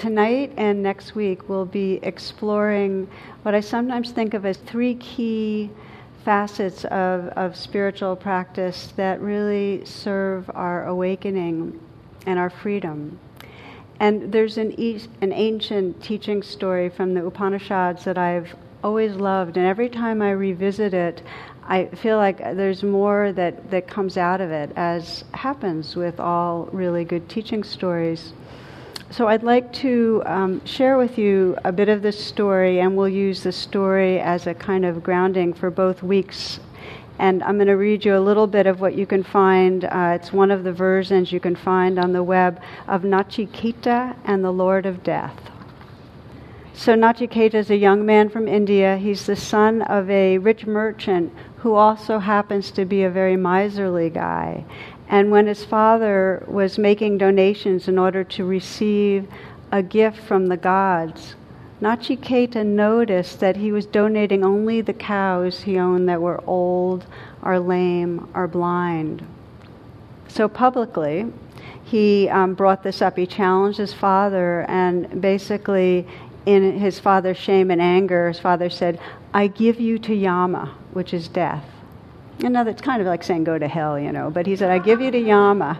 tonight and next week we'll be exploring what I sometimes think of as three key facets of, of spiritual practice that really serve our awakening and our freedom. And there's an, an ancient teaching story from the Upanishads that I've always loved, and every time I revisit it, I feel like there's more that, that comes out of it, as happens with all really good teaching stories. So I'd like to um, share with you a bit of this story, and we'll use the story as a kind of grounding for both weeks. And I'm going to read you a little bit of what you can find. Uh, it's one of the versions you can find on the web of Nachiketa and the Lord of Death. So Nachiketa is a young man from India. He's the son of a rich merchant who also happens to be a very miserly guy. And when his father was making donations in order to receive a gift from the gods, Nachiketa noticed that he was donating only the cows he owned that were old, or lame, or blind. So publicly, he um, brought this up. He challenged his father, and basically, in his father's shame and anger, his father said, I give you to Yama, which is death. Now that's kind of like saying go to hell, you know, but he said, I give you to Yama.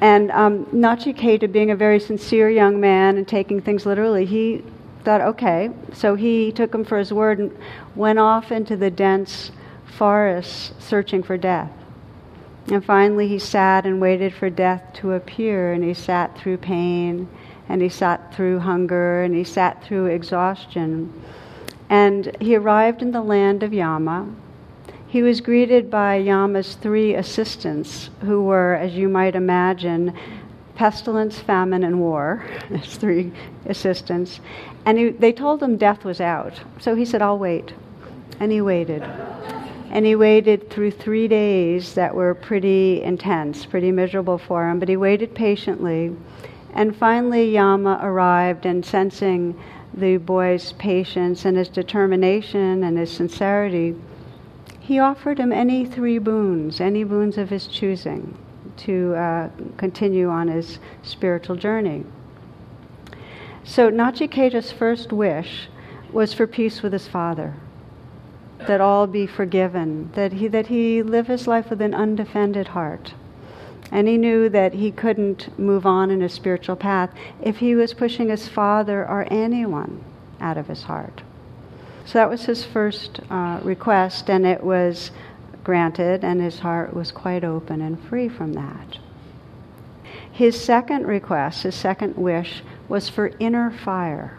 And um, Nachiketa, being a very sincere young man and taking things literally, he thought, okay. So he took him for his word and went off into the dense forest searching for death. And finally, he sat and waited for death to appear, and he sat through pain, and he sat through hunger, and he sat through exhaustion. And he arrived in the land of Yama. He was greeted by Yama's three assistants, who were, as you might imagine, pestilence, famine, and war. His three assistants. And he, they told him death was out. So he said, I'll wait. And he waited. And he waited through three days that were pretty intense, pretty miserable for him, but he waited patiently. And finally, Yama arrived, and sensing the boy's patience and his determination and his sincerity, he offered him any three boons, any boons of his choosing, to uh, continue on his spiritual journey. So Nachiketa's first wish was for peace with his father, that all be forgiven, that he, that he live his life with an undefended heart. And he knew that he couldn't move on in his spiritual path if he was pushing his father or anyone out of his heart. So that was his first uh, request, and it was granted, and his heart was quite open and free from that. His second request, his second wish, was for inner fire.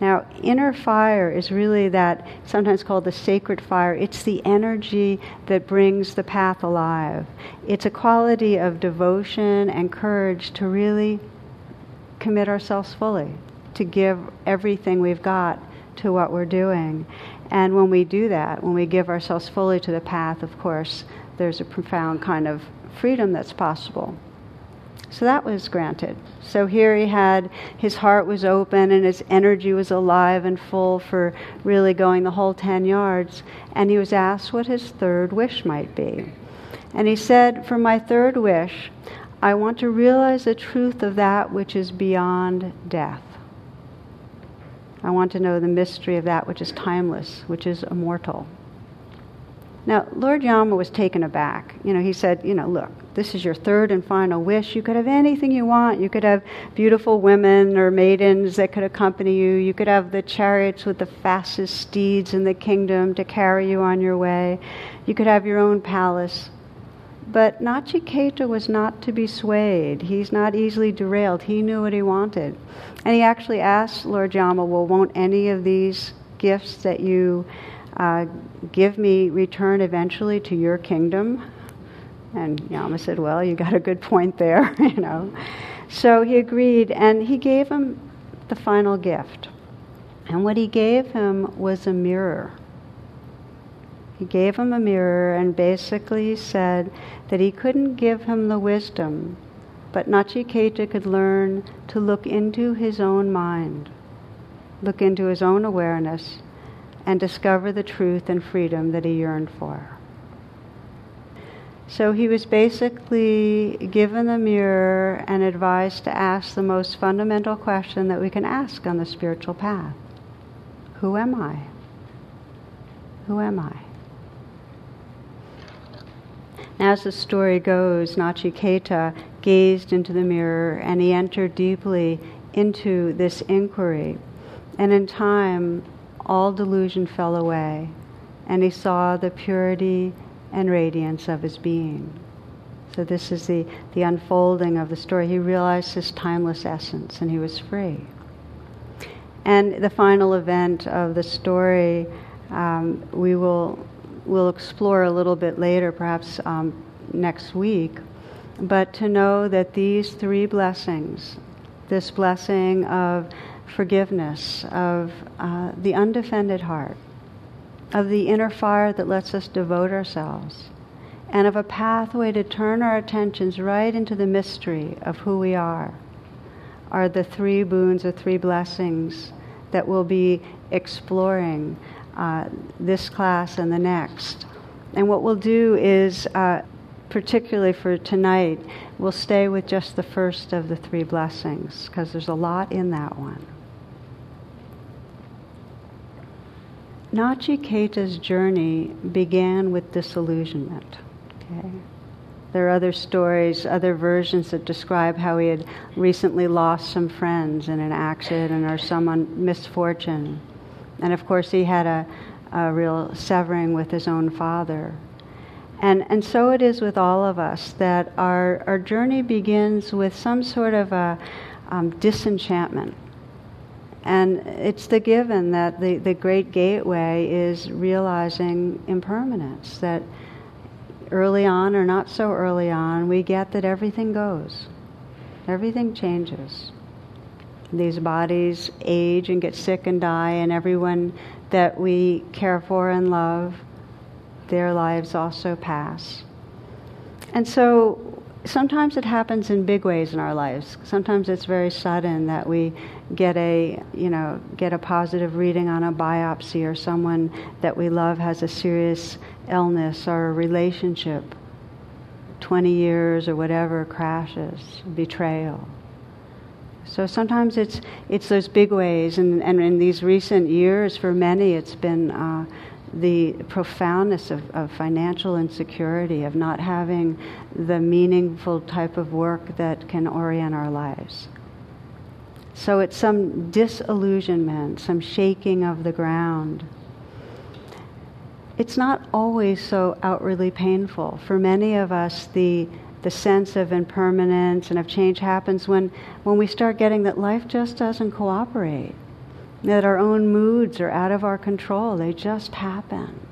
Now, inner fire is really that, sometimes called the sacred fire. It's the energy that brings the path alive. It's a quality of devotion and courage to really commit ourselves fully, to give everything we've got to what we're doing. And when we do that, when we give ourselves fully to the path, of course, there's a profound kind of freedom that's possible. So that was granted. So here he had, his heart was open and his energy was alive and full for really going the whole 10 yards. And he was asked what his third wish might be. And he said, For my third wish, I want to realize the truth of that which is beyond death. I want to know the mystery of that which is timeless, which is immortal. Now, Lord Yama was taken aback. You know, he said, You know, look, this is your third and final wish. You could have anything you want. You could have beautiful women or maidens that could accompany you. You could have the chariots with the fastest steeds in the kingdom to carry you on your way. You could have your own palace. But Nachiketa was not to be swayed. He's not easily derailed. He knew what he wanted. And he actually asked Lord Yama, Well, won't any of these gifts that you uh, give me return eventually to your kingdom? And Yama said, Well, you got a good point there, you know. So he agreed, and he gave him the final gift. And what he gave him was a mirror. He gave him a mirror and basically said that he couldn't give him the wisdom, but Nachiketa could learn to look into his own mind, look into his own awareness, and discover the truth and freedom that he yearned for. So he was basically given the mirror and advised to ask the most fundamental question that we can ask on the spiritual path Who am I? Who am I? As the story goes, Nachiketa gazed into the mirror and he entered deeply into this inquiry. And in time, all delusion fell away, and he saw the purity and radiance of his being. So, this is the, the unfolding of the story. He realized his timeless essence and he was free. And the final event of the story, um, we will we'll explore a little bit later, perhaps um, next week. But to know that these three blessings this blessing of forgiveness, of uh, the undefended heart, of the inner fire that lets us devote ourselves, and of a pathway to turn our attentions right into the mystery of who we are, are the three boons or three blessings that we'll be exploring uh, this class and the next. And what we'll do is uh, particularly for tonight, we'll stay with just the first of the three blessings because there's a lot in that one. Nachiketa's journey began with disillusionment. Okay? There are other stories, other versions that describe how he had recently lost some friends in an accident or some misfortune. And of course, he had a, a real severing with his own father. And, and so it is with all of us that our, our journey begins with some sort of a um, disenchantment. And it's the given that the, the great gateway is realizing impermanence, that early on or not so early on, we get that everything goes, everything changes. These bodies age and get sick and die, and everyone that we care for and love their lives also pass. And so sometimes it happens in big ways in our lives. Sometimes it's very sudden that we get a, you know, get a positive reading on a biopsy or someone that we love has a serious illness or a relationship 20 years or whatever crashes, betrayal. So sometimes it's it's those big ways, and, and in these recent years, for many, it's been uh, the profoundness of, of financial insecurity, of not having the meaningful type of work that can orient our lives. So it's some disillusionment, some shaking of the ground. It's not always so outwardly painful. For many of us, the the sense of impermanence and of change happens when, when we start getting that life just doesn't cooperate that our own moods are out of our control, they just happen.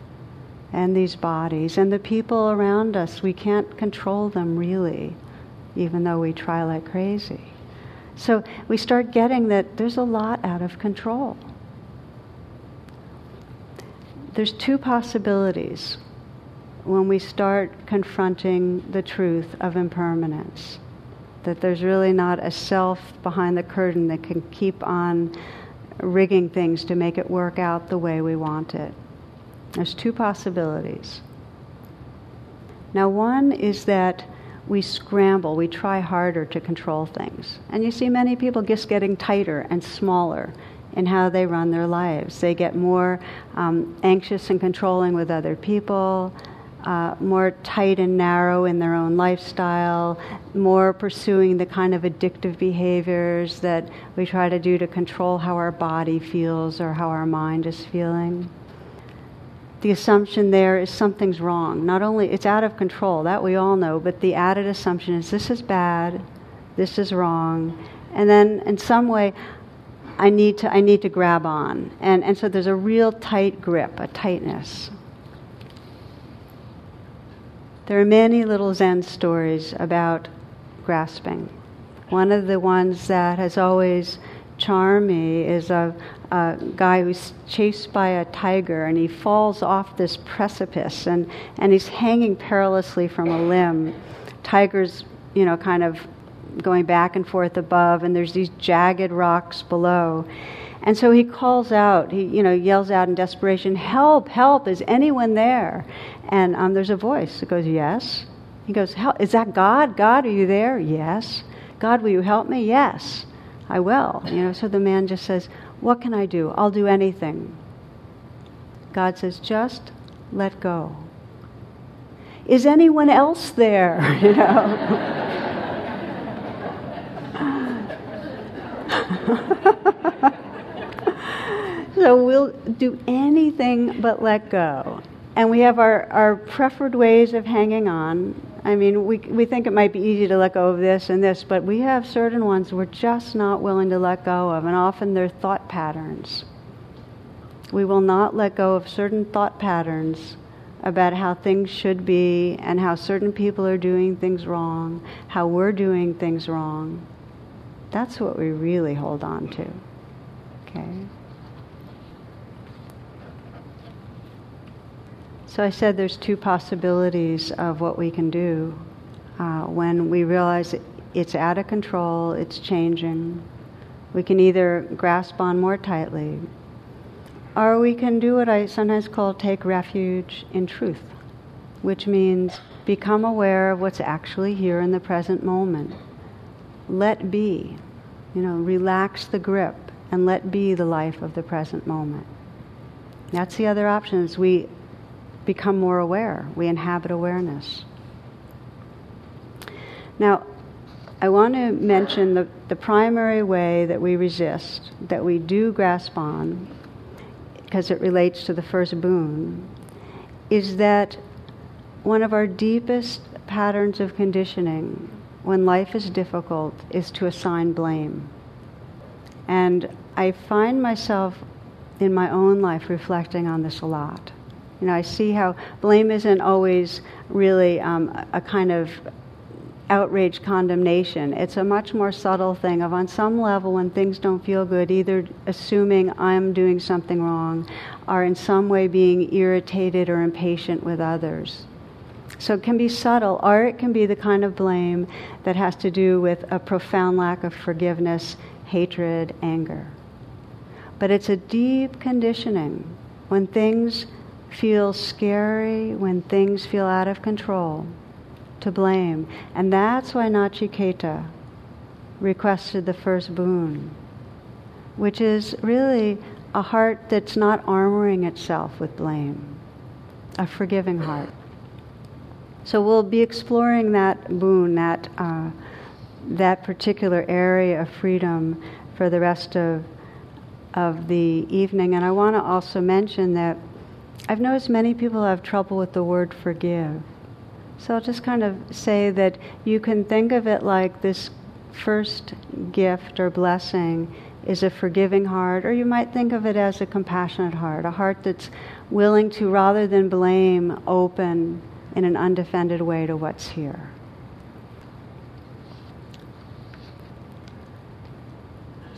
And these bodies and the people around us, we can't control them really, even though we try like crazy. So we start getting that there's a lot out of control. There's two possibilities when we start confronting the truth of impermanence. That there's really not a self behind the curtain that can keep on rigging things to make it work out the way we want it. There's two possibilities. Now, one is that we scramble, we try harder to control things. And you see many people just getting tighter and smaller in how they run their lives. They get more um, anxious and controlling with other people uh, more tight and narrow in their own lifestyle, more pursuing the kind of addictive behaviors that we try to do to control how our body feels or how our mind is feeling. The assumption there is something's wrong. Not only it's out of control, that we all know, but the added assumption is this is bad, this is wrong, and then in some way, I need to I need to grab on, and and so there's a real tight grip, a tightness. There are many little Zen stories about grasping. One of the ones that has always charmed me is a, a guy who's chased by a tiger and he falls off this precipice and, and he's hanging perilously from a limb. Tiger's, you know, kind of going back and forth above, and there's these jagged rocks below. And so he calls out, he you know yells out in desperation, "Help! Help! Is anyone there?" And um, there's a voice that goes, "Yes." He goes, Is that God? God, are you there? Yes. God, will you help me? Yes, I will. You know, so the man just says, What can I do? I'll do anything. God says, Just let go. Is anyone else there? You know? so we'll do anything but let go. And we have our, our preferred ways of hanging on. I mean, we, we think it might be easy to let go of this and this, but we have certain ones we're just not willing to let go of, and often they're thought patterns. We will not let go of certain thought patterns about how things should be and how certain people are doing things wrong, how we're doing things wrong. That's what we really hold on to. Okay? So I said there's two possibilities of what we can do uh, when we realize it's out of control, it's changing. We can either grasp on more tightly, or we can do what I sometimes call take refuge in truth, which means become aware of what's actually here in the present moment. Let be, you know, relax the grip and let be the life of the present moment. That's the other option is we become more aware. We inhabit awareness. Now, I want to mention the, the primary way that we resist, that we do grasp on, because it relates to the first boon, is that one of our deepest patterns of conditioning when life is difficult is to assign blame. And I find myself in my own life reflecting on this a lot. You know, I see how blame isn't always really um, a kind of outraged condemnation. It's a much more subtle thing of, on some level, when things don't feel good, either assuming I'm doing something wrong or in some way being irritated or impatient with others. So it can be subtle, or it can be the kind of blame that has to do with a profound lack of forgiveness, hatred, anger. But it's a deep conditioning when things feel scary, when things feel out of control, to blame. And that's why Nachiketa requested the first boon, which is really a heart that's not armoring itself with blame, a forgiving heart. So we'll be exploring that boon, that, uh, that particular area of freedom for the rest of, of the evening. And I want to also mention that I've noticed many people have trouble with the word forgive. So I'll just kind of say that you can think of it like this first gift or blessing is a forgiving heart, or you might think of it as a compassionate heart, a heart that's willing to, rather than blame, open in an undefended way to what's here.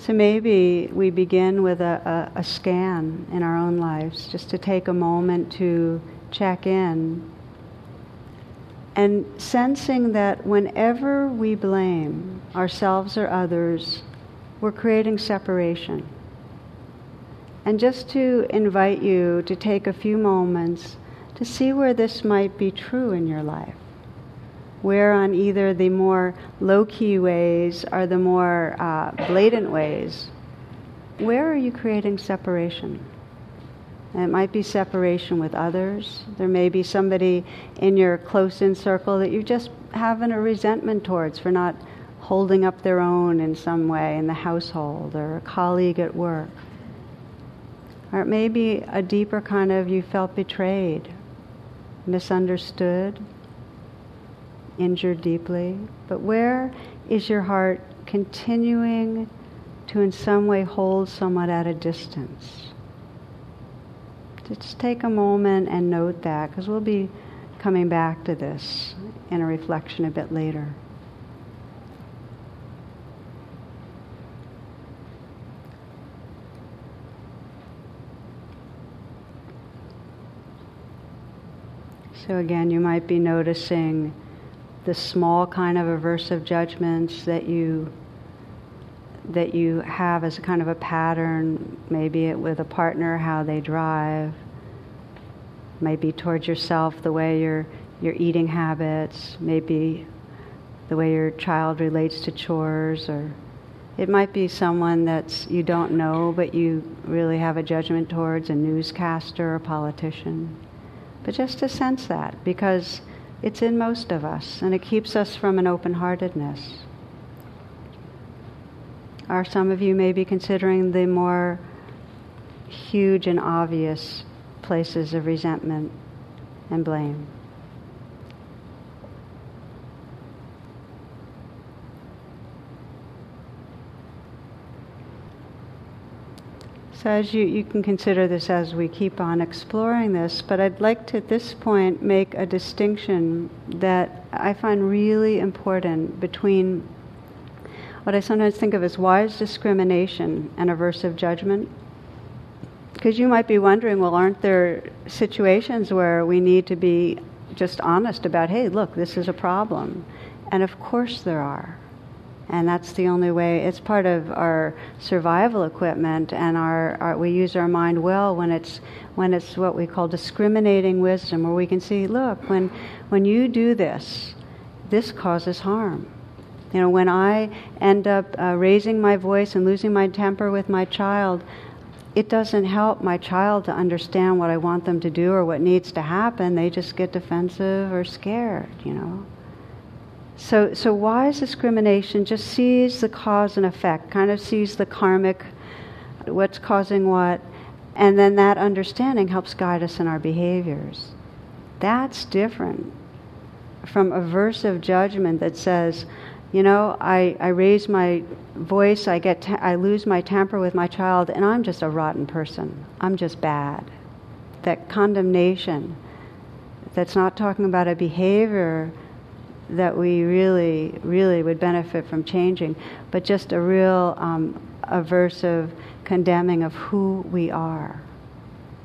So maybe we begin with a, a, a, scan in our own lives, just to take a moment to check in. And sensing that whenever we blame ourselves or others, we're creating separation. And just to invite you to take a few moments to see where this might be true in your life where on either the more low key ways or the more uh, blatant ways, where are you creating separation? And it might be separation with others. There may be somebody in your close in circle that you just having a resentment towards for not holding up their own in some way in the household or a colleague at work. Or it may be a deeper kind of you felt betrayed, misunderstood, injured deeply, but where is your heart continuing to in some way hold someone at a distance? Just take a moment and note that because we'll be coming back to this in a reflection a bit later. So again, you might be noticing the small kind of aversive judgments that you that you have as a kind of a pattern, maybe it with a partner, how they drive, maybe towards yourself, the way you're your eating habits, maybe the way your child relates to chores, or it might be someone that you don't know but you really have a judgment towards, a newscaster, a politician. But just to sense that, because it's in most of us and it keeps us from an open heartedness. Are some of you maybe considering the more huge and obvious places of resentment and blame? So, as you, you can consider this as we keep on exploring this, but I'd like to at this point make a distinction that I find really important between what I sometimes think of as wise discrimination and aversive judgment. Because you might be wondering, well, aren't there situations where we need to be just honest about, hey, look, this is a problem? And of course there are and that's the only way. It's part of our survival equipment, and our, our, we use our mind well when it's when it's what we call discriminating wisdom, where we can see, look, when when you do this, this causes harm. You know, when I end up uh, raising my voice and losing my temper with my child, it doesn't help my child to understand what I want them to do or what needs to happen. They just get defensive or scared, you know. So, so wise discrimination just sees the cause and effect, kind of sees the karmic, what's causing what, and then that understanding helps guide us in our behaviors. That's different from aversive judgment that says, you know, I, I raise my voice, I, get te- I lose my temper with my child, and I'm just a rotten person. I'm just bad. That condemnation, that's not talking about a behavior that we really, really would benefit from changing, but just a real um, aversive condemning of who we are.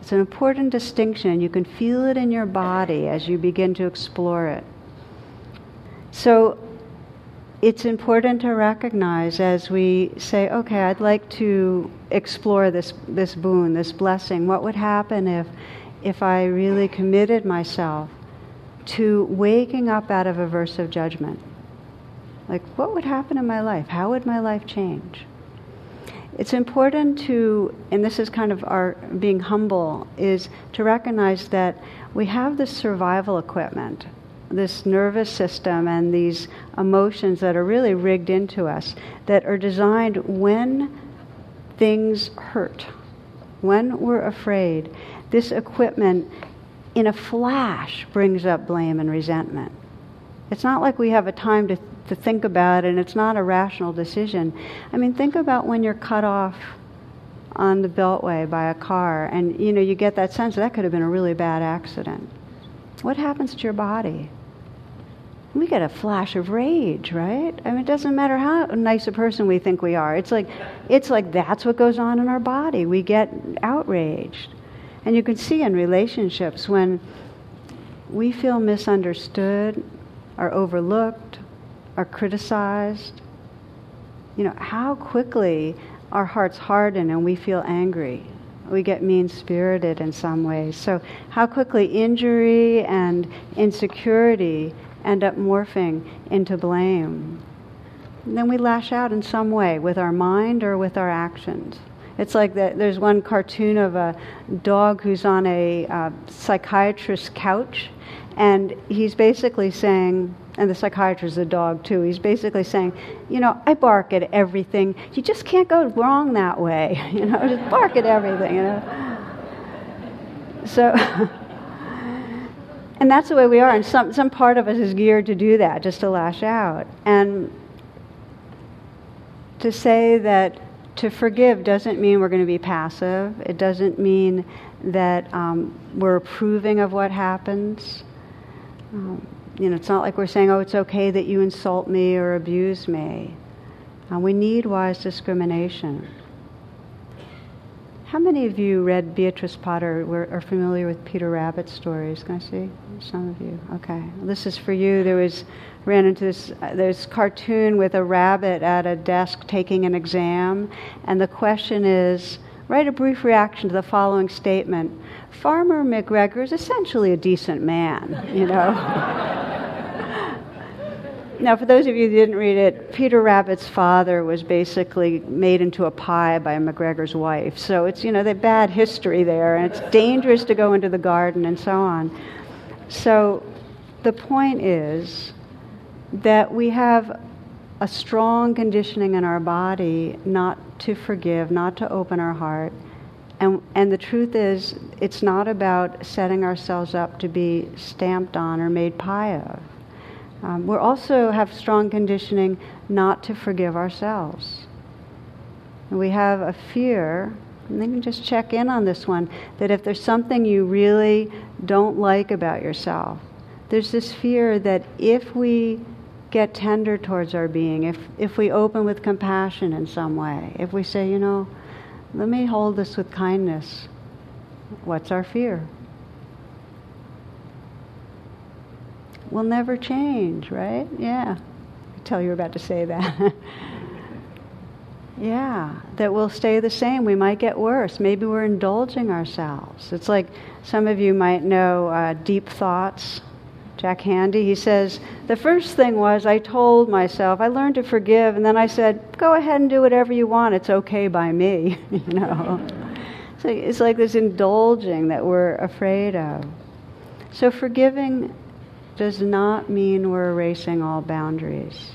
It's an important distinction. You can feel it in your body as you begin to explore it. So it's important to recognize as we say, okay, I'd like to explore this, this boon, this blessing. What would happen if, if I really committed myself to waking up out of aversive judgment. Like, what would happen in my life? How would my life change? It's important to, and this is kind of our being humble, is to recognize that we have this survival equipment, this nervous system, and these emotions that are really rigged into us that are designed when things hurt, when we're afraid. This equipment in a flash brings up blame and resentment. It's not like we have a time to, to think about it, and it's not a rational decision. I mean, think about when you're cut off on the beltway by a car, and you know you get that sense that could have been a really bad accident. What happens to your body? We get a flash of rage, right? I mean, it doesn't matter how nice a person we think we are. It's like, it's like that's what goes on in our body. We get outraged. And you can see in relationships when we feel misunderstood, are overlooked, are criticized, you know, how quickly our hearts harden and we feel angry. We get mean spirited in some ways. So, how quickly injury and insecurity end up morphing into blame. And then we lash out in some way with our mind or with our actions. It's like that. There's one cartoon of a dog who's on a uh, psychiatrist's couch, and he's basically saying, and the psychiatrist is a dog too. He's basically saying, you know, I bark at everything. You just can't go wrong that way. You know, just bark at everything. You know. So. and that's the way we are, and some, some part of us is geared to do that, just to lash out. And to say that to forgive doesn't mean we're going to be passive. It doesn't mean that um, we're approving of what happens. Um, you know, it's not like we're saying, oh, it's okay that you insult me or abuse me. Uh, we need wise discrimination. How many of you read Beatrix Potter or are familiar with Peter Rabbit stories? Can I see? Some of you. Okay. This is for you. There was ran into this uh, this cartoon with a rabbit at a desk taking an exam, and the question is, write a brief reaction to the following statement Farmer McGregor is essentially a decent man, you know. now, for those of you who didn't read it, Peter Rabbit's father was basically made into a pie by McGregor's wife. So it's, you know, the bad history there, and it's dangerous to go into the garden and so on. So the point is that we have a strong conditioning in our body not to forgive, not to open our heart. And, and the truth is, it's not about setting ourselves up to be stamped on or made pie of. Um, we also have strong conditioning not to forgive ourselves. And we have a fear, and you can just check in on this one, that if there's something you really don't like about yourself, there's this fear that if we get tender towards our being, if, if we open with compassion in some way, if we say, you know, let me hold this with kindness, what's our fear? We'll never change, right? Yeah. I tell you about to say that. yeah, that we'll stay the same. We might get worse. Maybe we're indulging ourselves. It's like some of you might know uh, deep thoughts Jack Handey, he says, The first thing was I told myself, I learned to forgive, and then I said, Go ahead and do whatever you want, it's okay by me, you know. so it's like this indulging that we're afraid of. So forgiving does not mean we're erasing all boundaries.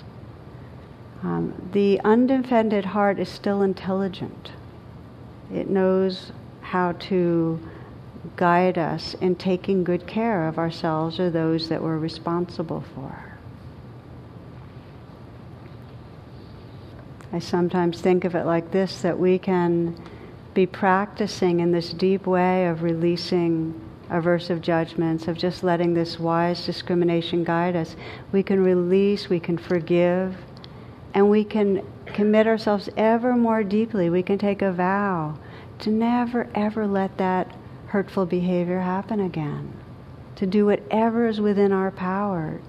Um, the undefended heart is still intelligent. It knows how to guide us in taking good care of ourselves or those that we're responsible for. I sometimes think of it like this that we can be practicing in this deep way of releasing aversive judgments, of just letting this wise discrimination guide us. We can release, we can forgive, and we can commit ourselves ever more deeply. We can take a vow to never, ever let that hurtful behavior happen again. To do whatever is within our power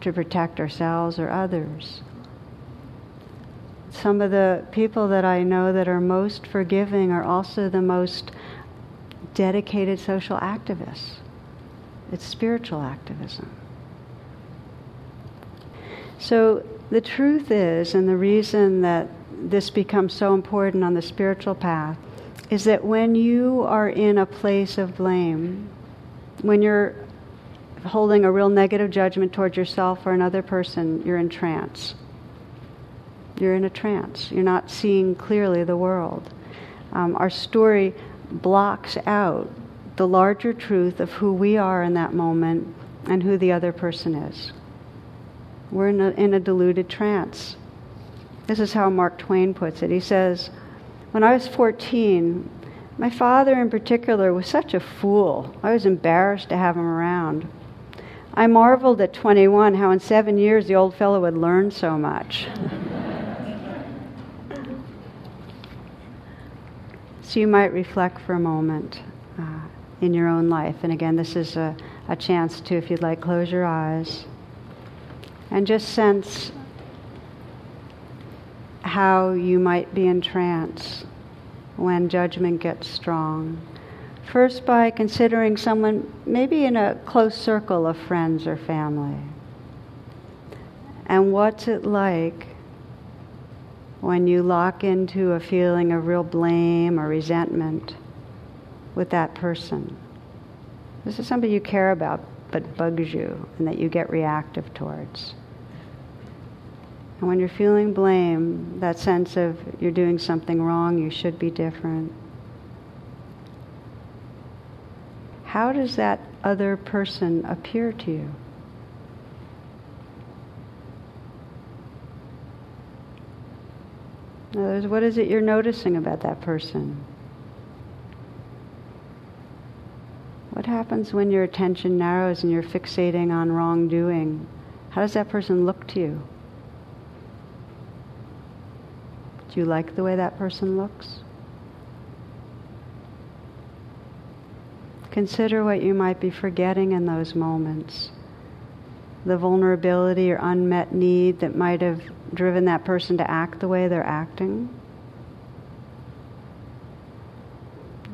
to protect ourselves or others. Some of the people that I know that are most forgiving are also the most dedicated social activists. It's spiritual activism. So the truth is, and the reason that this becomes so important on the spiritual path is that when you are in a place of blame, when you're holding a real negative judgment towards yourself or another person, you're in trance. You're in a trance. You're not seeing clearly the world. Um, our story blocks out the larger truth of who we are in that moment and who the other person is. We're in a, in a deluded trance. This is how Mark Twain puts it. He says, when I was 14, my father in particular was such a fool. I was embarrassed to have him around. I marveled at 21 how in seven years the old fellow had learned so much. you might reflect for a moment uh, in your own life. And again, this is a, a chance to, if you'd like, close your eyes and just sense how you might be in trance when judgment gets strong. First, by considering someone maybe in a close circle of friends or family. And what's it like when you lock into a feeling of real blame or resentment with that person? This is somebody you care about but bugs you and that you get reactive towards. And when you're feeling blame, that sense of you're doing something wrong, you should be different, how does that other person appear to you? In other words, what is it you're noticing about that person? What happens when your attention narrows and you're fixating on wrongdoing? How does that person look to you? Do you like the way that person looks? Consider what you might be forgetting in those moments. The vulnerability or unmet need that might have driven that person to act the way they're acting.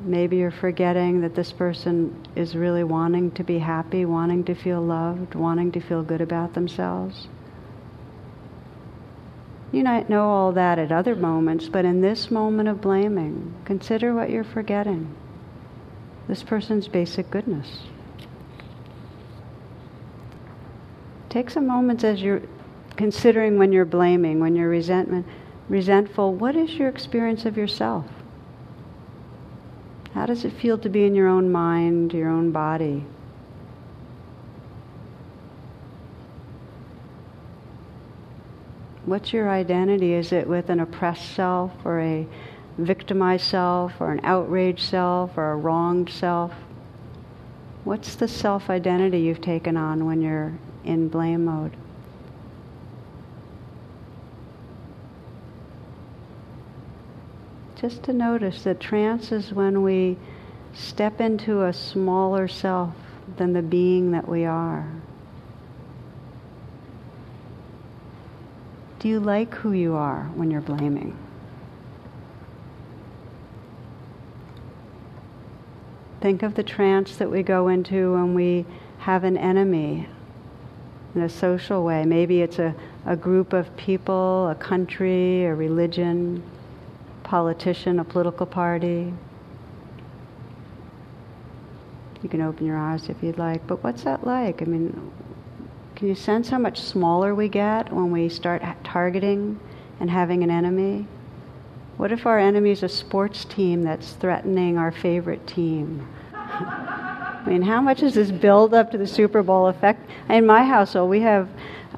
Maybe you're forgetting that this person is really wanting to be happy, wanting to feel loved, wanting to feel good about themselves. You might know all that at other moments, but in this moment of blaming, consider what you're forgetting this person's basic goodness. Take some moments as you're considering when you're blaming, when you're resentment, resentful, what is your experience of yourself? How does it feel to be in your own mind, your own body? What's your identity? Is it with an oppressed self or a victimized self or an outraged self or a wronged self? What's the self identity you've taken on when you're in blame mode? Just to notice that trance is when we step into a smaller self than the being that we are. Do you like who you are when you're blaming? Think of the trance that we go into when we have an enemy in a social way. Maybe it's a, a group of people, a country, a religion politician, a political party. You can open your eyes if you'd like, but what's that like? I mean, can you sense how much smaller we get when we start targeting and having an enemy? What if our enemy is a sports team that's threatening our favorite team? I mean, how much does this build up to the Super Bowl effect? In my household, we have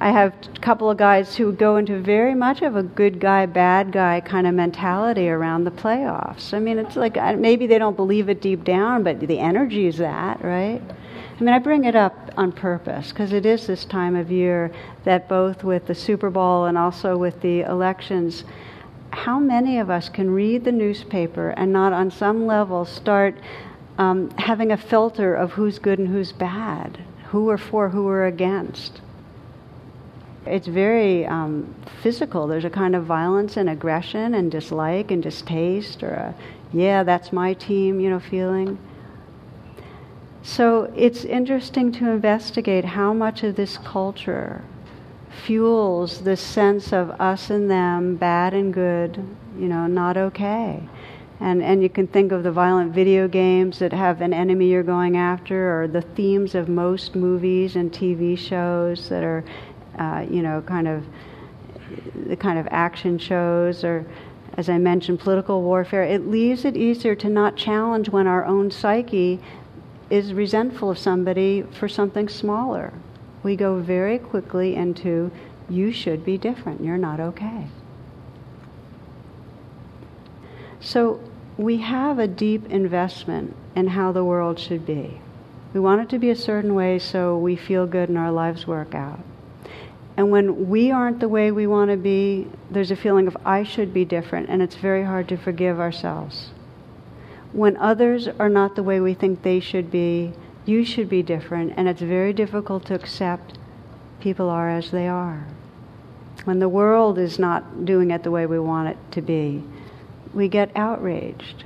I have a couple of guys who go into very much of a good guy, bad guy kind of mentality around the playoffs. I mean, it's like maybe they don't believe it deep down, but the energy is that, right? I mean, I bring it up on purpose because it is this time of year that both with the Super Bowl and also with the elections, how many of us can read the newspaper and not on some level start um, having a filter of who's good and who's bad, who are for, who are against? It's very um, physical. There's a kind of violence and aggression and dislike and distaste, or a, yeah, that's my team, you know, feeling. So it's interesting to investigate how much of this culture fuels this sense of us and them, bad and good, you know, not okay. And, and you can think of the violent video games that have an enemy you're going after, or the themes of most movies and TV shows that are uh, you know, kind of the kind of action shows or, as I mentioned, political warfare, it leaves it easier to not challenge when our own psyche is resentful of somebody for something smaller. We go very quickly into, you should be different, you're not okay. So we have a deep investment in how the world should be. We want it to be a certain way so we feel good and our lives work out. And when we aren't the way we want to be, there's a feeling of I should be different, and it's very hard to forgive ourselves. When others are not the way we think they should be, you should be different, and it's very difficult to accept people are as they are. When the world is not doing it the way we want it to be, we get outraged.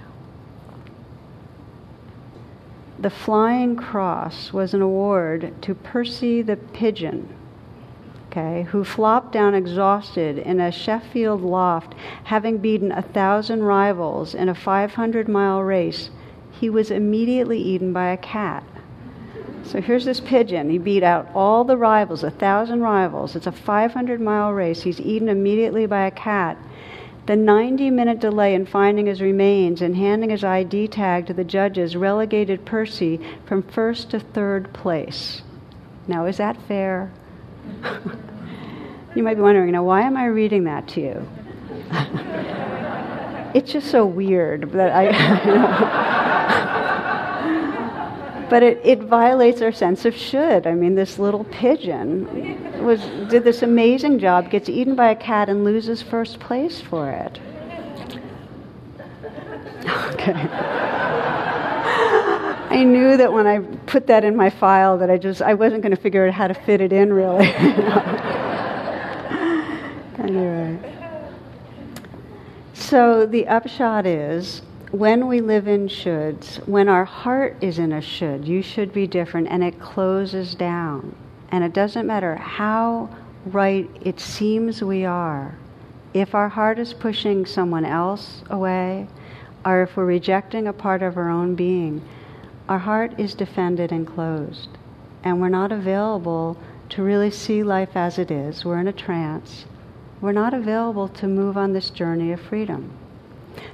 The Flying Cross was an award to Percy the Pigeon okay, who flopped down exhausted in a Sheffield loft, having beaten a thousand rivals in a 500 mile race, he was immediately eaten by a cat. So here's this pigeon. He beat out all the rivals, a thousand rivals. It's a 500 mile race. He's eaten immediately by a cat. The 90 minute delay in finding his remains and handing his ID tag to the judges relegated Percy from first to third place. Now, is that fair? You might be wondering, now, why am I reading that to you? it's just so weird that I. but it, it violates our sense of should. I mean, this little pigeon was did this amazing job, gets eaten by a cat, and loses first place for it. Okay. I knew that when I put that in my file that I just I wasn't going to figure out how to fit it in really. anyway. So the upshot is when we live in shoulds, when our heart is in a should, you should be different, and it closes down. And it doesn't matter how right it seems we are, if our heart is pushing someone else away, or if we're rejecting a part of our own being, our heart is defended and closed. And we're not available to really see life as it is. We're in a trance. We're not available to move on this journey of freedom.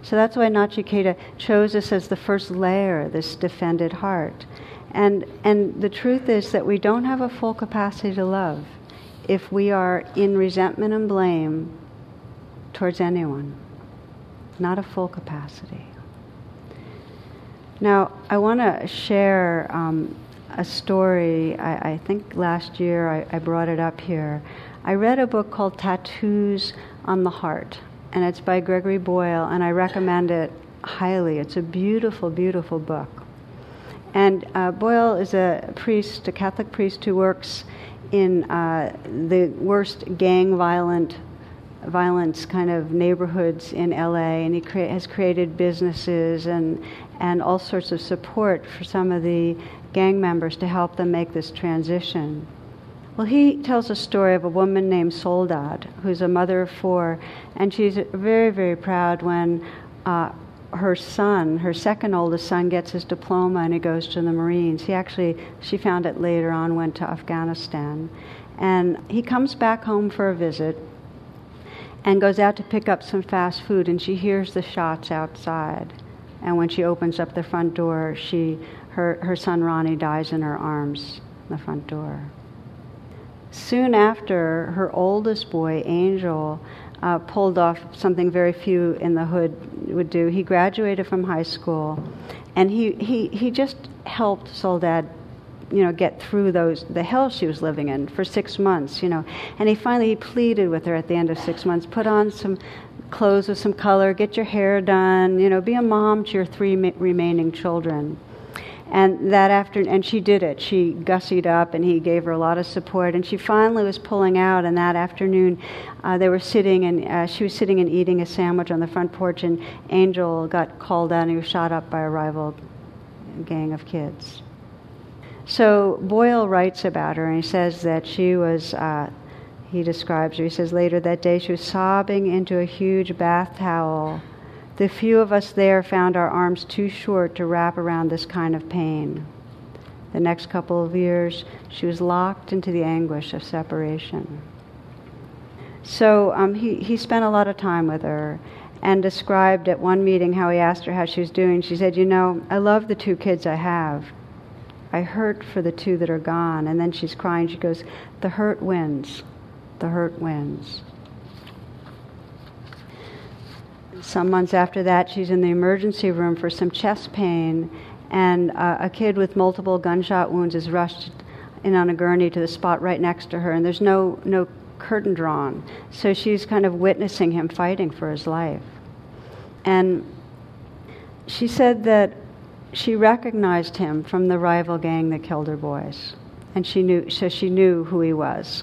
So that's why Nachiketa chose us as the first layer, this defended heart. And, and the truth is that we don't have a full capacity to love if we are in resentment and blame towards anyone. Not a full capacity. Now, I want to share um, a story. I, I, think last year I, I brought it up here. I read a book called Tattoos on the Heart and it's by Gregory Boyle, and I recommend it highly. It's a beautiful, beautiful book. And uh, Boyle is a priest, a Catholic priest who works in uh, the worst gang violent violence kind of neighborhoods in LA, and he has created businesses and and all sorts of support for some of the gang members to help them make this transition. Well, he tells a story of a woman named Soledad, who's a mother of four, and she's very, very proud when uh, her son, her second oldest son, gets his diploma and he goes to the Marines. He actually, she found it later on, went to Afghanistan. And he comes back home for a visit and goes out to pick up some fast food, and she hears the shots outside. And when she opens up the front door, she, her, her son Ronnie dies in her arms the front door. Soon after, her oldest boy, Angel, uh, pulled off something very few in the hood would do. He graduated from high school, and he, he, he just helped Soledad, you know, get through those the hell she was living in for six months, you know. And he finally he pleaded with her at the end of six months, put on some clothes with some color, get your hair done, you know, be a mom to your three ma- remaining children. And that afternoon, and she did it. She gussied up, and he gave her a lot of support. And she finally was pulling out. And that afternoon, uh, they were sitting, and uh, she was sitting and eating a sandwich on the front porch. And Angel got called out, and he was shot up by a rival gang of kids. So Boyle writes about her, and he says that she was. Uh, he describes her. He says later that day she was sobbing into a huge bath towel the few of us there found our arms too short to wrap around this kind of pain. The next couple of years, she was locked into the anguish of separation. So um, he, he spent a lot of time with her and described at one meeting how he asked her how she was doing. She said, You know, I love the two kids I have. I hurt for the two that are gone. And then she's crying. She goes, The hurt wins. The hurt wins. some months after that, she's in the emergency room for some chest pain, and uh, a kid with multiple gunshot wounds is rushed in on a gurney to the spot right next to her, and there's no, no curtain drawn. So she's kind of witnessing him fighting for his life. And she said that she recognized him from the rival gang that killed her boys. And she knew, so she knew who he was.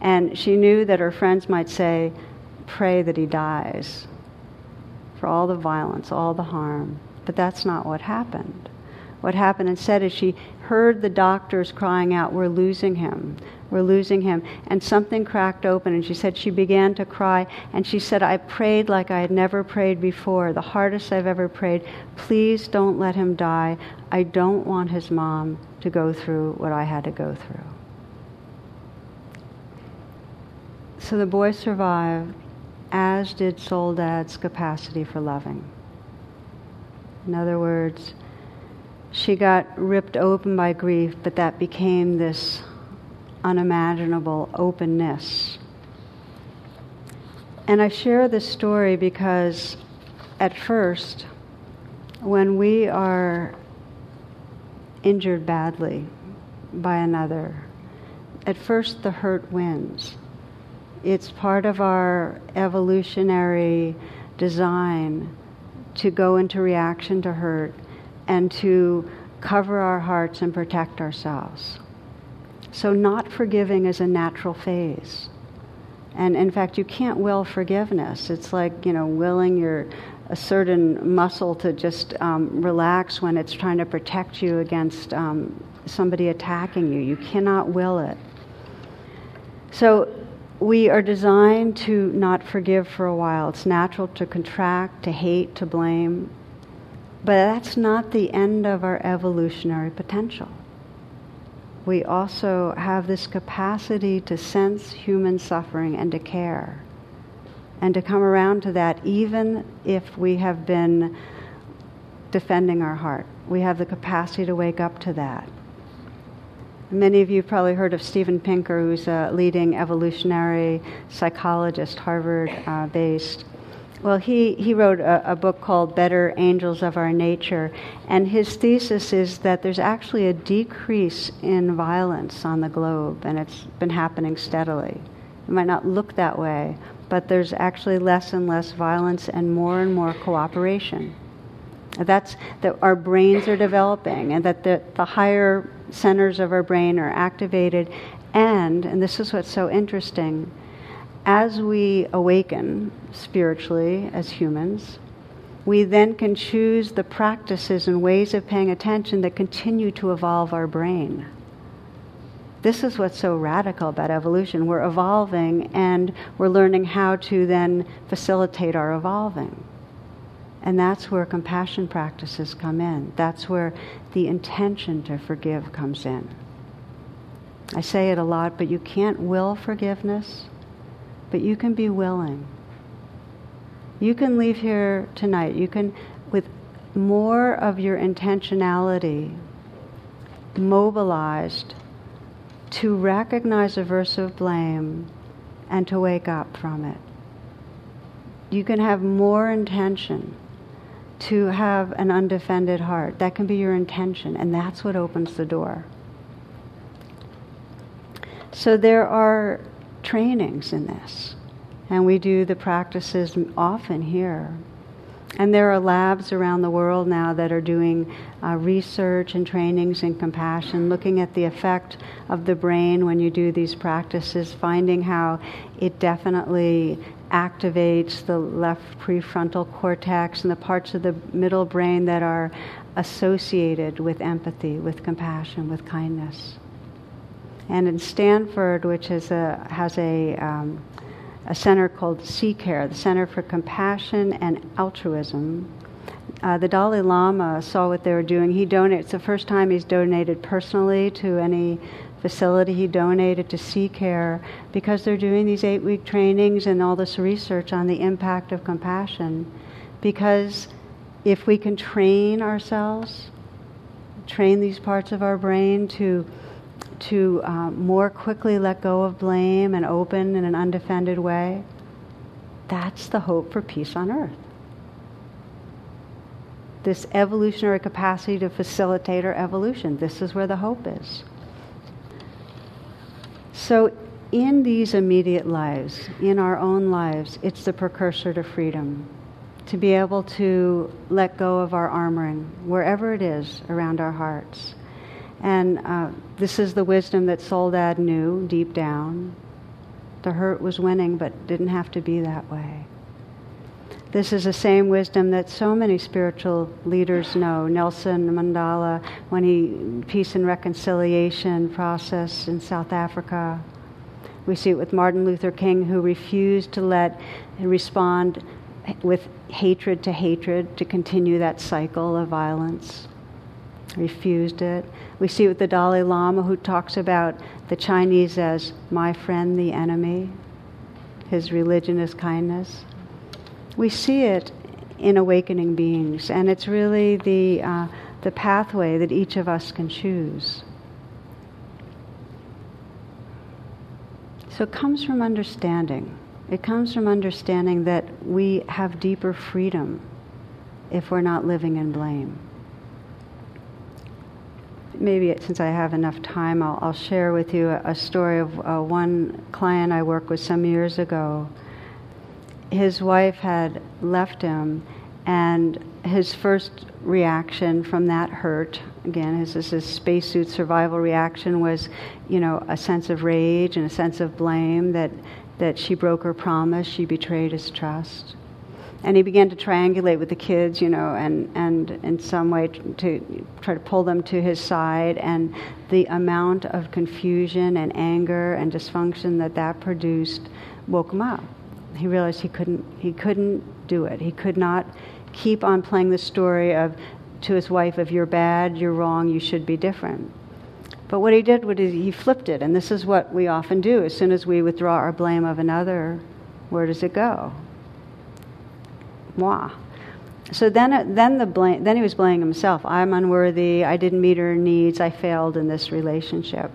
And she knew that her friends might say, Pray that he dies for all the violence, all the harm. But that's not what happened. What happened instead is she heard the doctors crying out, We're losing him. We're losing him. And something cracked open, and she said she began to cry. And she said, I prayed like I had never prayed before, the hardest I've ever prayed. Please don't let him die. I don't want his mom to go through what I had to go through. So the boy survived as did Soledad's capacity for loving. In other words, she got ripped open by grief, but that became this unimaginable openness. And I share this story because at first, when we are injured badly by another, at first the hurt wins. It's part of our evolutionary design to go into reaction to hurt and to cover our hearts and protect ourselves. So, not forgiving is a natural phase. And in fact, you can't will forgiveness. It's like, you know, willing your a certain muscle to just um, relax when it's trying to protect you against um, somebody attacking you. You cannot will it. So we are designed to not forgive for a while. It's natural to contract, to hate, to blame. But that's not the end of our evolutionary potential. We also have this capacity to sense human suffering and to care and to come around to that even if we have been defending our heart. We have the capacity to wake up to that. Many of you probably heard of Steven Pinker, who's a leading evolutionary psychologist, Harvard uh, based. Well, he, he wrote a, a, book called Better Angels of Our Nature, and his thesis is that there's actually a decrease in violence on the globe, and it's been happening steadily. It might not look that way, but there's actually less and less violence and more and more cooperation. That's that our brains are developing, and that the, the higher centers of our brain are activated, and, and this is what's so interesting, as we awaken spiritually as humans, we then can choose the practices and ways of paying attention that continue to evolve our brain. This is what's so radical about evolution. We're evolving and we're learning how to then facilitate our evolving. And that's where compassion practices come in. That's where the intention to forgive comes in. I say it a lot, but you can't will forgiveness, but you can be willing. You can leave here tonight. You can, with more of your intentionality mobilized to recognize aversive blame and to wake up from it. You can have more intention to have an undefended heart. That can be your intention, and that's what opens the door. So there are trainings in this, and we do the practices often here. And there are labs around the world now that are doing uh, research and trainings in compassion, looking at the effect of the brain when you do these practices, finding how it definitely activates the left prefrontal cortex and the parts of the middle brain that are associated with empathy, with compassion, with kindness. And in Stanford, which is a, has a um, a center called CCARE, the Center for Compassion and Altruism. Uh, the Dalai Lama saw what they were doing. He donated, it's the first time he's donated personally to any facility. He donated to CCARE because they're doing these eight week trainings and all this research on the impact of compassion. Because if we can train ourselves, train these parts of our brain to to uh, more quickly let go of blame and open in an undefended way, that's the hope for peace on earth. This evolutionary capacity to facilitate our evolution, this is where the hope is. So, in these immediate lives, in our own lives, it's the precursor to freedom. To be able to let go of our armoring, wherever it is around our hearts and uh, this is the wisdom that Soledad knew deep down. The hurt was winning, but didn't have to be that way. This is the same wisdom that so many spiritual leaders know. Nelson Mandela, when he peace and reconciliation process in South Africa. We see it with Martin Luther King, who refused to let respond with hatred to hatred to continue that cycle of violence. Refused it. We see it with the Dalai Lama, who talks about the Chinese as my friend, the enemy. His religion is kindness. We see it in awakening beings, and it's really the, uh, the pathway that each of us can choose. So it comes from understanding. It comes from understanding that we have deeper freedom if we're not living in blame maybe since I have enough time, I'll, I'll share with you a, a story of uh, one client I worked with some years ago. His wife had left him, and his first reaction from that hurt, again, his, his spacesuit survival reaction was, you know, a sense of rage and a sense of blame that, that she broke her promise, she betrayed his trust. and he began to triangulate with the kids, you know, and, and in some way to try to pull them to his side. And the amount of confusion and anger and dysfunction that that produced woke him up. He realized he couldn't, he couldn't do it. He could not keep on playing the story of to his wife of you're bad, you're wrong, you should be different. But what he did was he flipped it, and this is what we often do. As soon as we withdraw our blame of another, where does it go? moi. So then, uh, then, the blame, then he was blaming himself. I'm unworthy. I didn't meet her needs. I failed in this relationship.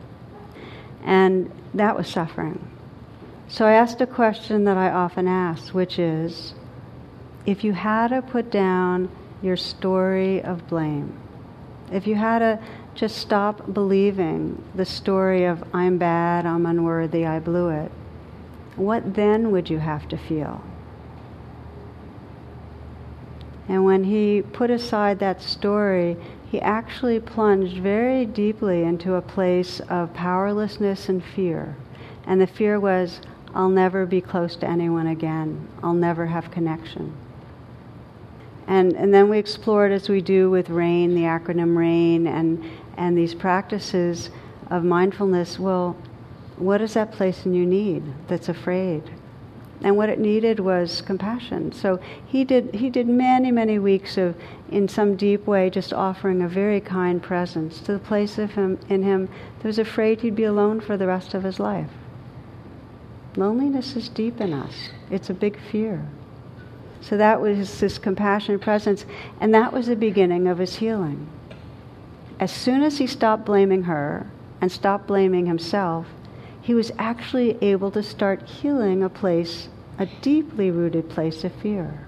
And that was suffering. So I asked a question that I often ask, which is if you had to put down your story of blame, if you had to just stop believing the story of I'm bad, I'm unworthy, I blew it, what then would you have to feel? And when he put aside that story, he actually plunged very deeply into a place of powerlessness and fear. And the fear was, I'll never be close to anyone again. I'll never have connection. And, and then we explored, as we do with RAIN, the acronym RAIN, and, and these practices of mindfulness. Well, what is that place in you need that's afraid? and what it needed was compassion. So he did he did many many weeks of in some deep way just offering a very kind presence to the place of him in him that was afraid he'd be alone for the rest of his life. Loneliness is deep in us. It's a big fear. So that was this compassionate presence, and that was the beginning of his healing. As soon as he stopped blaming her and stopped blaming himself, he was actually able to start healing a place, a deeply rooted place of fear.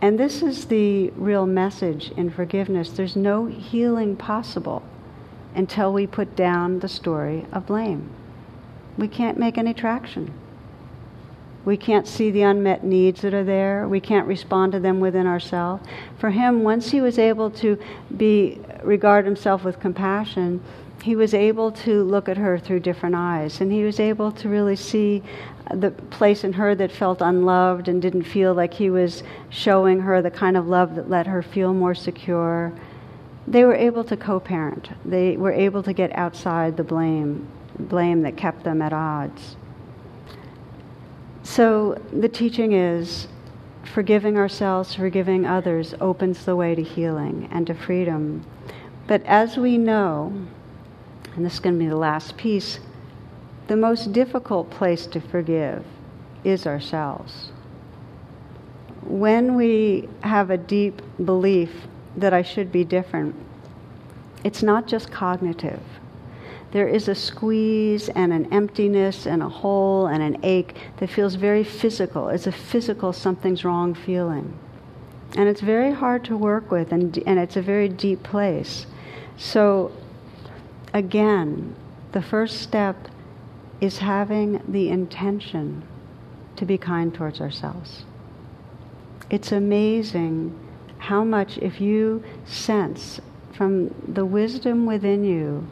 And this is the real message in forgiveness. There's no healing possible until we put down the story of blame. We can't make any traction. We can't see the unmet needs that are there. We can't respond to them within ourselves. For him, once he was able to be regard himself with compassion, he was able to look at her through different eyes, and he was able to really see the place in her that felt unloved and didn't feel like he was showing her the kind of love that let her feel more secure. They were able to co parent, they were able to get outside the blame, blame that kept them at odds. So the teaching is forgiving ourselves, forgiving others opens the way to healing and to freedom. But as we know, and this is going to be the last piece, the most difficult place to forgive is ourselves. When we have a deep belief that I should be different, it's not just cognitive. There is a squeeze and an emptiness and a hole and an ache that feels very physical. It's a physical something's wrong feeling. And it's very hard to work with, and, and it's a very deep place. So again, the first step is having the intention to be kind towards ourselves. It's amazing how much, if you sense from the wisdom within you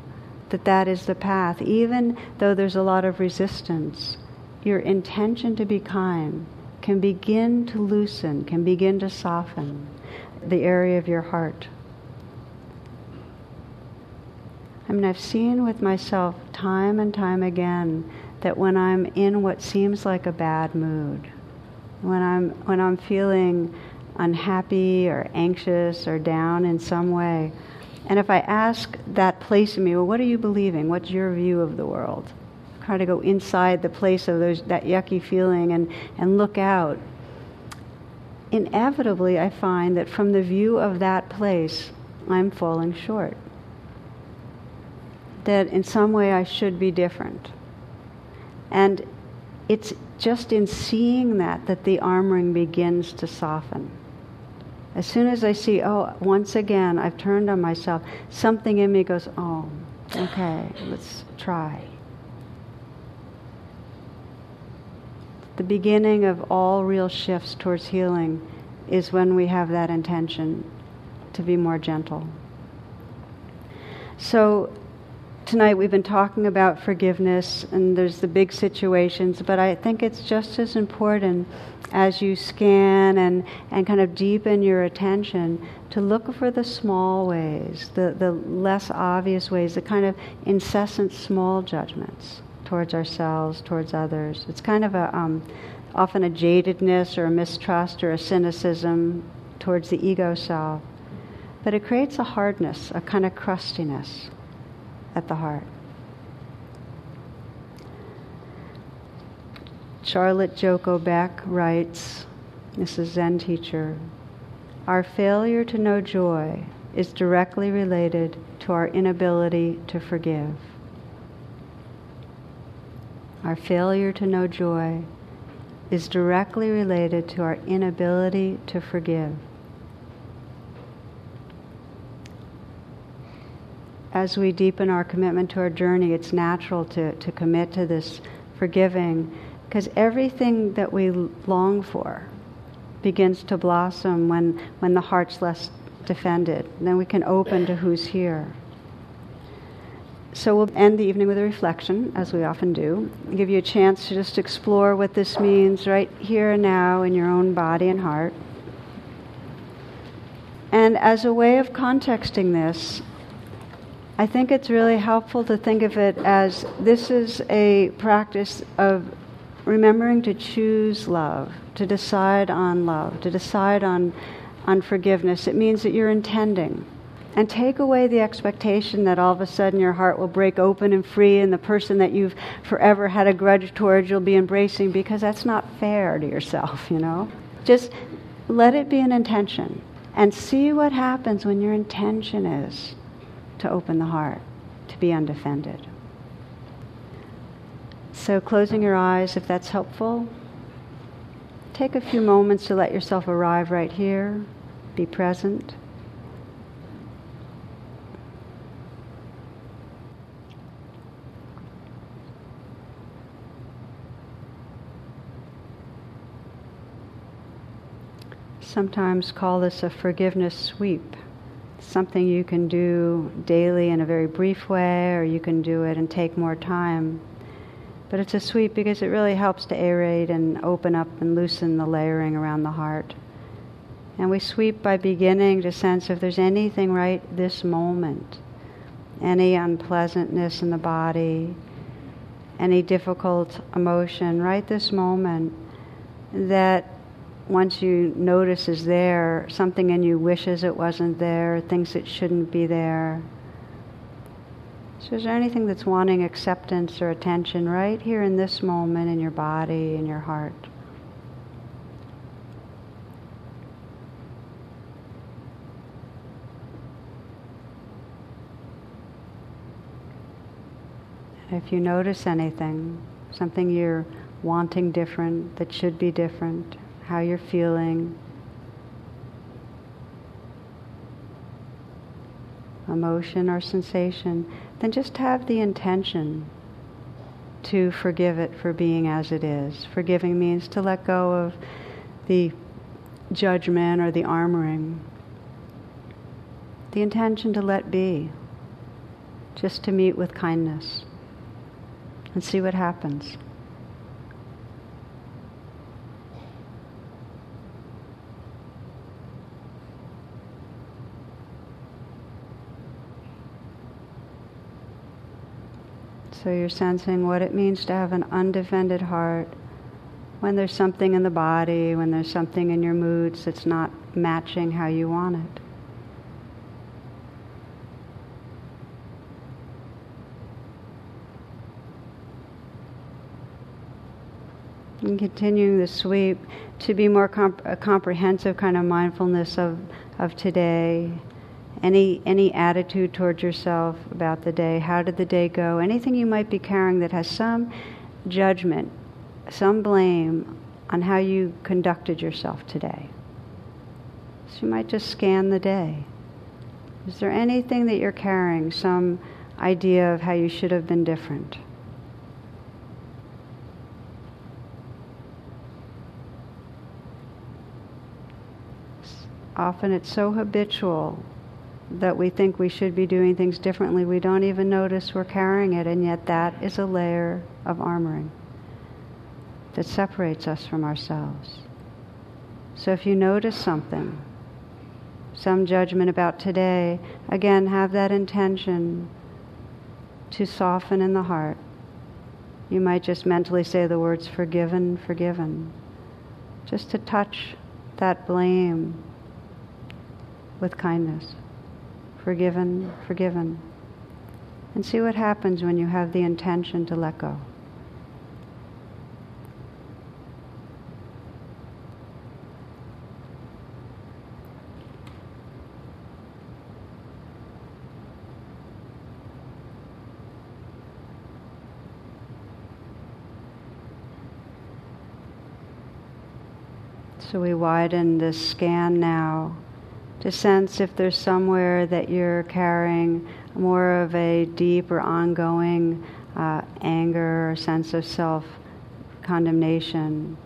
that that is the path, even though there's a lot of resistance, your intention to be kind can begin to loosen, can begin to soften the area of your heart. I mean, I've seen with myself time and time again that when I'm in what seems like a bad mood, when I'm when I'm feeling unhappy or anxious or down in some way, and if I ask that place in me, well, what are you believing? What's your view of the world? Try to go inside the place of those that yucky feeling and, and look out. Inevitably, I find that from the view of that place, I'm falling short that in some way I should be different. And it's just in seeing that that the armoring begins to soften. As soon as I see, oh, once again, I've turned on myself, something in me goes, oh, okay, let's try. The beginning of all real shifts towards healing is when we have that intention to be more gentle. So tonight we've been talking about forgiveness and there's the big situations, but I think it's just as important as you scan and, and kind of deepen your attention to look for the small ways, the, the less obvious ways, the kind of incessant small judgments towards ourselves, towards others. It's kind of a um, often a jadedness or a mistrust or a cynicism towards the ego self. But it creates a hardness, a kind of crustiness at the heart. Charlotte Joko Beck writes, this is Zen teacher, our failure to know joy is directly related to our inability to forgive. Our failure to know joy is directly related to our inability to forgive. As we deepen our commitment to our journey, it's natural to, to commit to this forgiving because everything that we long for begins to blossom when, when the heart's less defended. Then we can open to who's here. So we'll end the evening with a reflection, as we often do, give you a chance to just explore what this means right here and now in your own body and heart. And as a way of contexting this, I think it's really helpful to think of it as this is a practice of remembering to choose love, to decide on love, to decide on, on forgiveness. It means that you're intending. And take away the expectation that all of a sudden your heart will break open and free, and the person that you've forever had a grudge towards you'll be embracing because that's not fair to yourself, you know? Just let it be an intention and see what happens when your intention is to open the heart, to be undefended. So, closing your eyes, if that's helpful, take a few moments to let yourself arrive right here, be present. Sometimes call this a forgiveness sweep something you can do daily in a very brief way, or you can do it and take more time. But it's a sweep because it really helps to aerate and open up and loosen the layering around the heart. And we sweep by beginning to sense if there's anything right this moment, any unpleasantness in the body, any difficult emotion right this moment, that once you notice is there, something in you wishes it wasn't there, thinks it shouldn't be there so, is there anything that's wanting acceptance or attention right here in this moment in your body, in your heart? If you notice anything, something you're wanting different, that should be different, how you're feeling, emotion or sensation, then just have the intention to forgive it for being as it is. Forgiving means to let go of the judgment or the armoring. The intention to let be, just to meet with kindness and see what happens. So you're sensing what it means to have an undefended heart when there's something in the body, when there's something in your moods that's not matching how you want it. And continuing the sweep to be more comp- a comprehensive kind of mindfulness of, of today any any attitude towards yourself about the day? How did the day go? Anything you might be carrying that has some judgment some blame on how you conducted yourself today? So you might just scan the day. Is there anything that you're carrying some idea of how you should have been different? Often it's so habitual that we think we should be doing things differently, we don't even notice we're carrying it, and yet that is a layer of armoring that separates us from ourselves. So if you notice something, some judgment about today, again, have that intention to soften in the heart. You might just mentally say the words forgiven, forgiven, just to touch that blame with kindness. Forgiven, forgiven. And see what happens when you have the intention to let go. So we widen this scan now to sense if there's somewhere that you're carrying more of a deep or ongoing uh, anger or sense of self condemnation.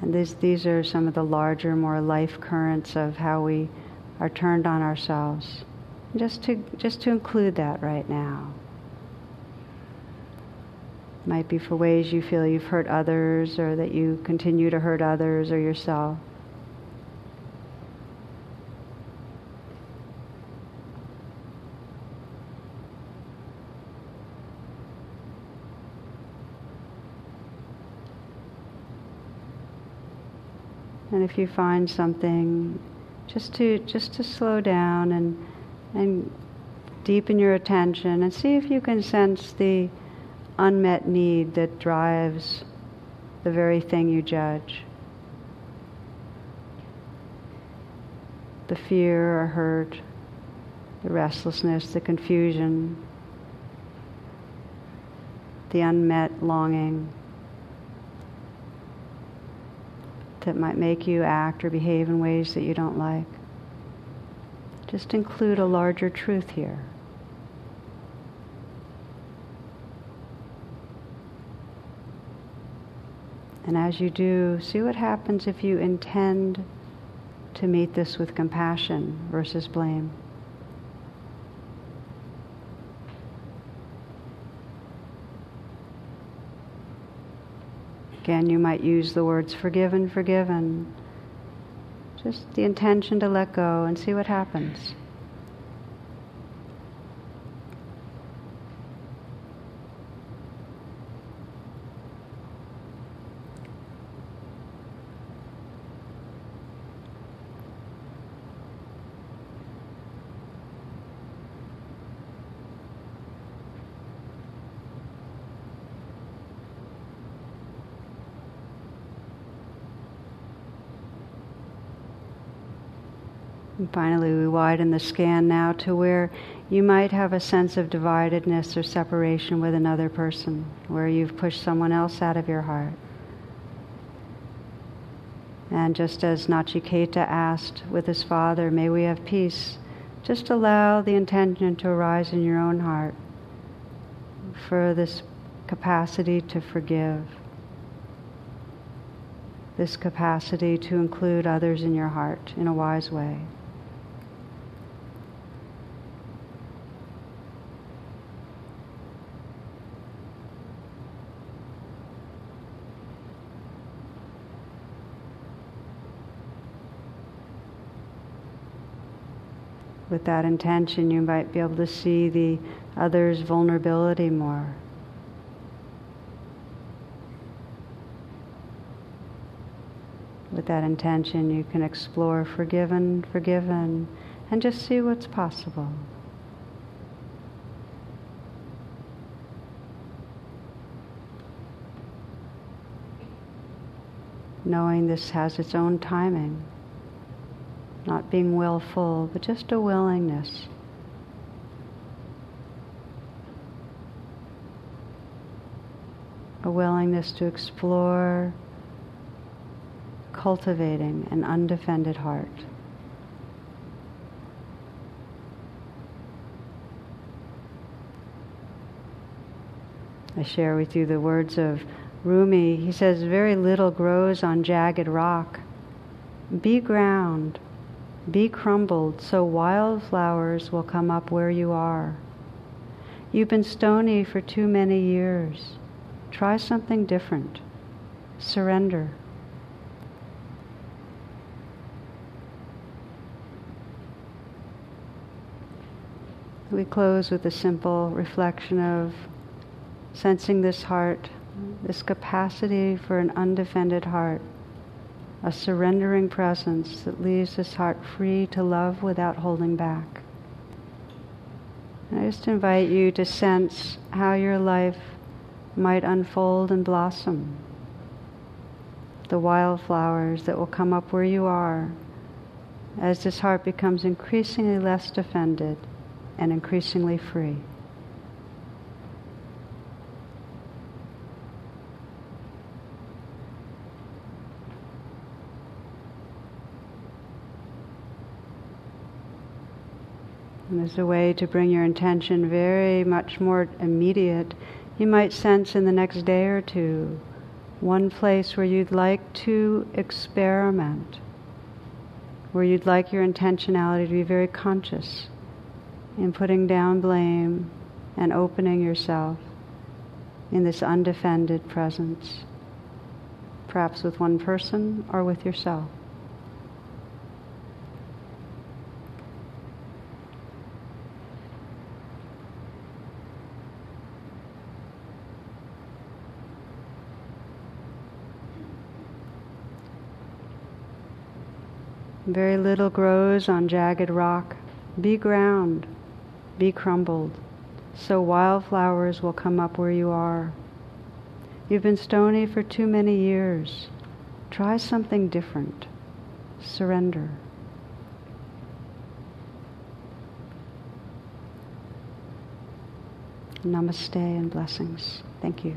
And these, these are some of the larger, more life currents of how we are turned on ourselves. Just to, just to include that right now. Might be for ways you feel you've hurt others or that you continue to hurt others or yourself. And if you find something, just to just to slow down and and deepen your attention and see if you can sense the unmet need that drives the very thing you judge. The fear or hurt, the restlessness, the confusion, the unmet longing that might make you act or behave in ways that you don't like. Just include a larger truth here. And as you do, see what happens if you intend to meet this with compassion versus blame. Again, you might use the words forgiven, forgiven. Just the intention to let go and see what happens. Finally, we widen the scan now to where you might have a sense of dividedness or separation with another person, where you've pushed someone else out of your heart. And just as Nachiketa asked with his father, may we have peace, just allow the intention to arise in your own heart for this capacity to forgive, this capacity to include others in your heart in a wise way. With that intention, you might be able to see the other's vulnerability more. With that intention, you can explore forgiven, forgiven, and just see what's possible. Knowing this has its own timing not being willful, but just a willingness. A willingness to explore cultivating an undefended heart. I share with you the words of Rumi. He says, Very little grows on jagged rock. Be ground, Be crumbled so wildflowers will come up where you are. You've been stony for too many years. Try something different. Surrender. We close with a simple reflection of sensing this heart, this capacity for an undefended heart, a surrendering presence that leaves this heart free to love without holding back. I just invite you to sense how your life might unfold and blossom. The wildflowers that will come up where you are as this heart becomes increasingly less defended and increasingly free. As a way to bring your intention very much more immediate, you might sense in the next day or two one place where you'd like to experiment, where you'd like your intentionality to be very conscious in putting down blame and opening yourself in this undefended presence, perhaps with one person or with yourself. Very little grows on jagged rock. Be ground be crumbled, so wildflowers will come up where you are. You've been stony for too many years. Try something different. Surrender. Namaste and blessings. Thank you.